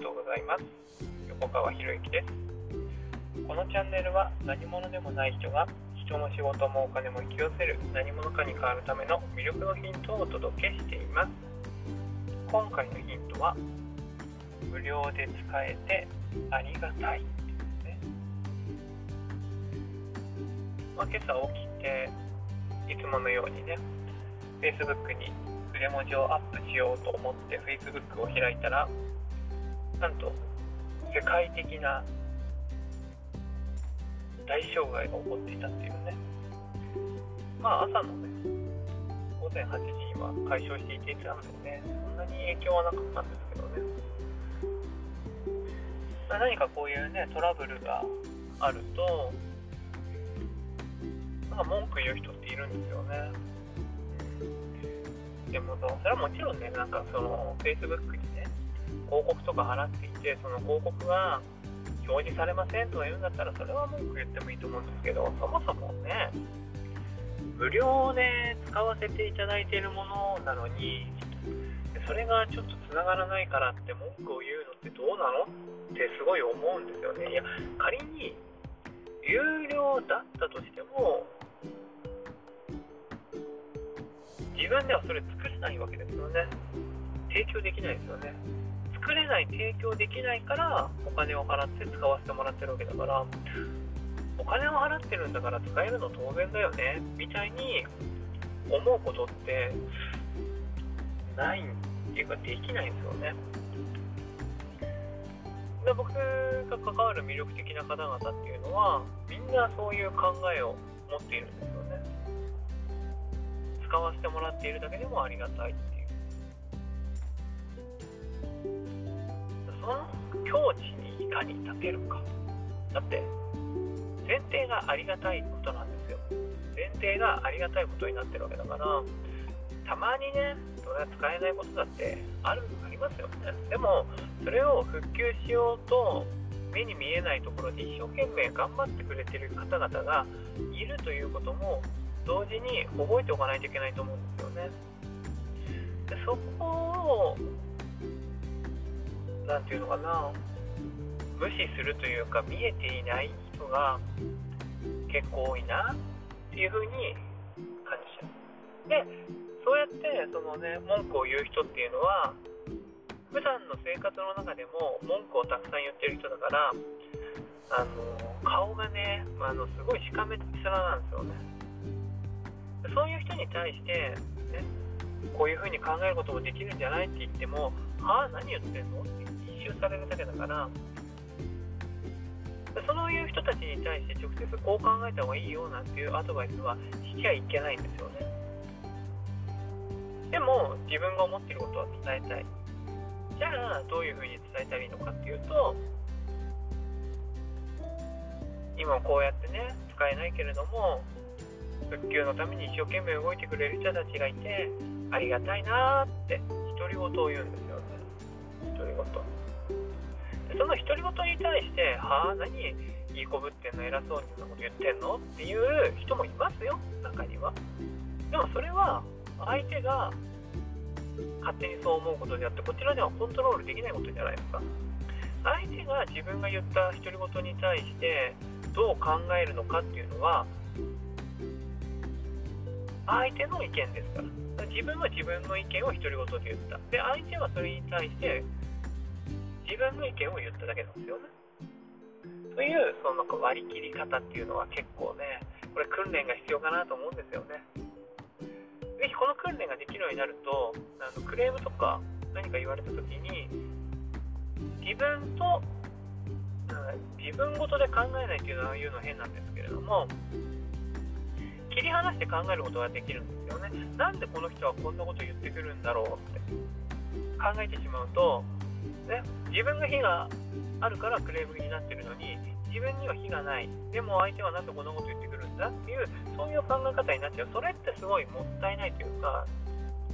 とうございます。横川博之です。このチャンネルは何者でもない人が人も仕事もお金も引き寄せる何者かに変わるための魅力のヒントをお届けしています。今回のヒントは無料で使えてありがたいですね、まあ、今朝起きていつものようにね Facebook に筆文字をアップしようと思って Facebook を開いたらなんと世界的な大障害が起こっていたっていうね。まあ朝のね午前8時には解消していていたのでねそんなに影響はなかったんですけどね、まあ、何かこういうねトラブルがあるとなんか文句言う人っているんですよね。でもそれはもちろんねなんかその Facebook に広告とか払っていてその広告が表示されませんとか言うんだったらそれは文句言ってもいいと思うんですけどそもそもね無料で使わせていただいているものなのにそれがちょっとつながらないからって文句を言うのってどうなのってすごい思うんですよね。いや仮に有料だったとしても自分ではそれ作れないわけですよね。提供できないですよね。作れない提供できないからお金を払って使わせてもらってるわけだからお金を払ってるんだから使えるの当然だよねみたいに思うことってないっていうかできないんですよね。で僕が関わる魅力的な方々っていうのはみんなそういう考えを持っているんですよね。使わせてもらっているだけでもありがたいっていう。の境地にいかに立てるか。だって前提がありがたいことなんですよ。前提がありがたいことになってるわけだからたまにねそれは使えないことだってあるありますよね。でもそれを復旧しようと目に見えないところで一生懸命頑張ってくれてる方々がいるということも同時に覚えておかないといけないと思うんですよね。でそこを何て言うのかな。無視するというか見えていない人が結構多いなっていうふうに感じちゃう。でそうやってそのね文句を言う人っていうのは普段の生活の中でも文句をたくさん言ってる人だからあの顔がねあのすごいしかめっ面なんですよね。そういう人に対してねこういうふうに考えることもできるんじゃないって言ってもはあ何言ってんの？って一周されるだけだからそういう人たちに対して直接こう考えた方がいいよなんていうアドバイスはしちゃいけないんですよね。でも自分が思ってることは伝えたい。じゃあどういうふうに伝えたらいいのかっていうと今こうやってね使えないけれども復旧のために一生懸命動いてくれる人たちがいてありがたいなーって独り言を言うんですよね。独り言。その独り言に対して「はあ何いいこぶってんの偉そうにそんなこと言ってんの?」っていう人もいますよ中には。でもそれは相手が勝手にそう思うことであってこちらではコントロールできないことじゃないですか。相手が自分が言った独り言に対してどう考えるのかっていうのは相手の意見ですから。自分は自分の意見を独り言で言った。で相手はそれに対して自分の意見を言っただけなんですよね。というその割り切り方っていうのは結構ねこれ訓練が必要かなと思うんですよね。ぜひこの訓練ができるようになるとあのクレームとか何か言われた時に自分と自分ごとで考えないっていうのは言うの変なんですけれども切り離して考えることができるんですよね。なんでこの人はこんなこと言ってくるんだろうって考えてしまうと、ね、自分が非があるからクレームになってるのに自分には非がない。でも相手はなんでこんなこと言ってくるんだっていうそういう考え方になっちゃう。それってすごいもったいないというか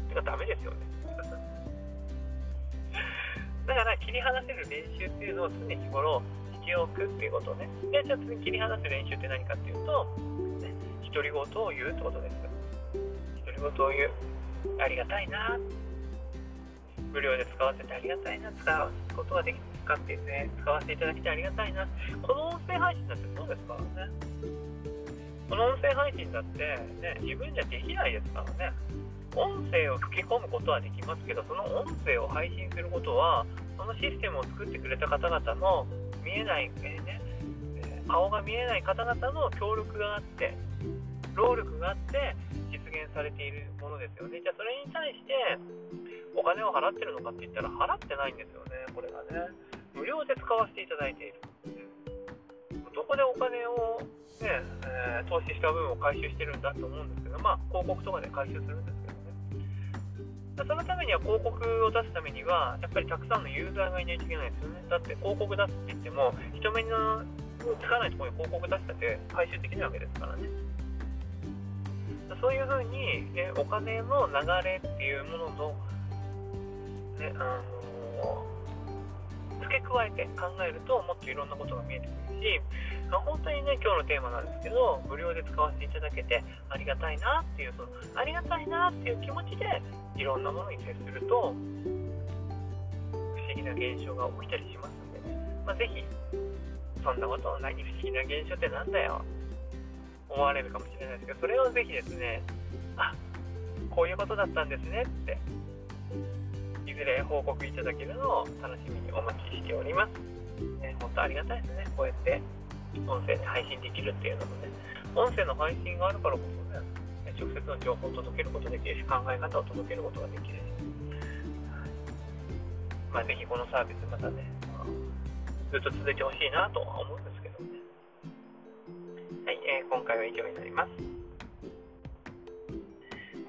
てかダメですよね。だから切り離せる練習っていうのを常日頃しておくっていうことね。でじゃあ次切り離す練習って何かっていうとね独り言を言うってことです。独り言を言う。ありがたいな無料で使わせてありがたいな使うことができ使ってね、使わせていただきてありがたいな。この音声配信だってそうですか？らね。この音声配信だってね、自分じゃできないですからね。音声を吹き込むことはできますけど、その音声を配信することは、そのシステムを作ってくれた方々の見えない、えー、ね、顔が見えない方々の協力があって、労力があって実現されているものですよね。じゃあそれに対してお金を払ってるのかって言ったら払ってないんですよね、これがね。無料で使わせていただいている。どこでお金を、ねえー、投資した分を回収してるんだと思うんですけど、まあ広告とかで回収するんですけどね。そのためには広告を出すためには、やっぱりたくさんのユーザーがいないといけないですよね。だって広告出すって言っても、人目のつかないところに広告出したって回収できないわけですからね。そういうふうに、ね、お金の流れっていうものの、ね、あの付け加えて考えるともっといろんなことが見えてくるし、まあ、本当にね今日のテーマなんですけど無料で使わせていただけてありがたいなっていうそのありがたいなっていう気持ちでいろんなものに接すると不思議な現象が起きたりしますので、まあ、ぜひそんなことない不思議な現象ってなんだよ思われるかもしれないですけどそれをぜひですねあこういうことだったんですねっていずれ報告いただけるのを楽しみにお待ちしております、ね、本当ありがたいですね。こうやって音声で配信できるっていうのもね。音声の配信があるからこそね直接の情報を届けることできるし考え方を届けることができるし、まあ、ぜひこのサービスまたねずっと続いてほしいなとは思うんですけどね。はい、えー、今回は以上になります。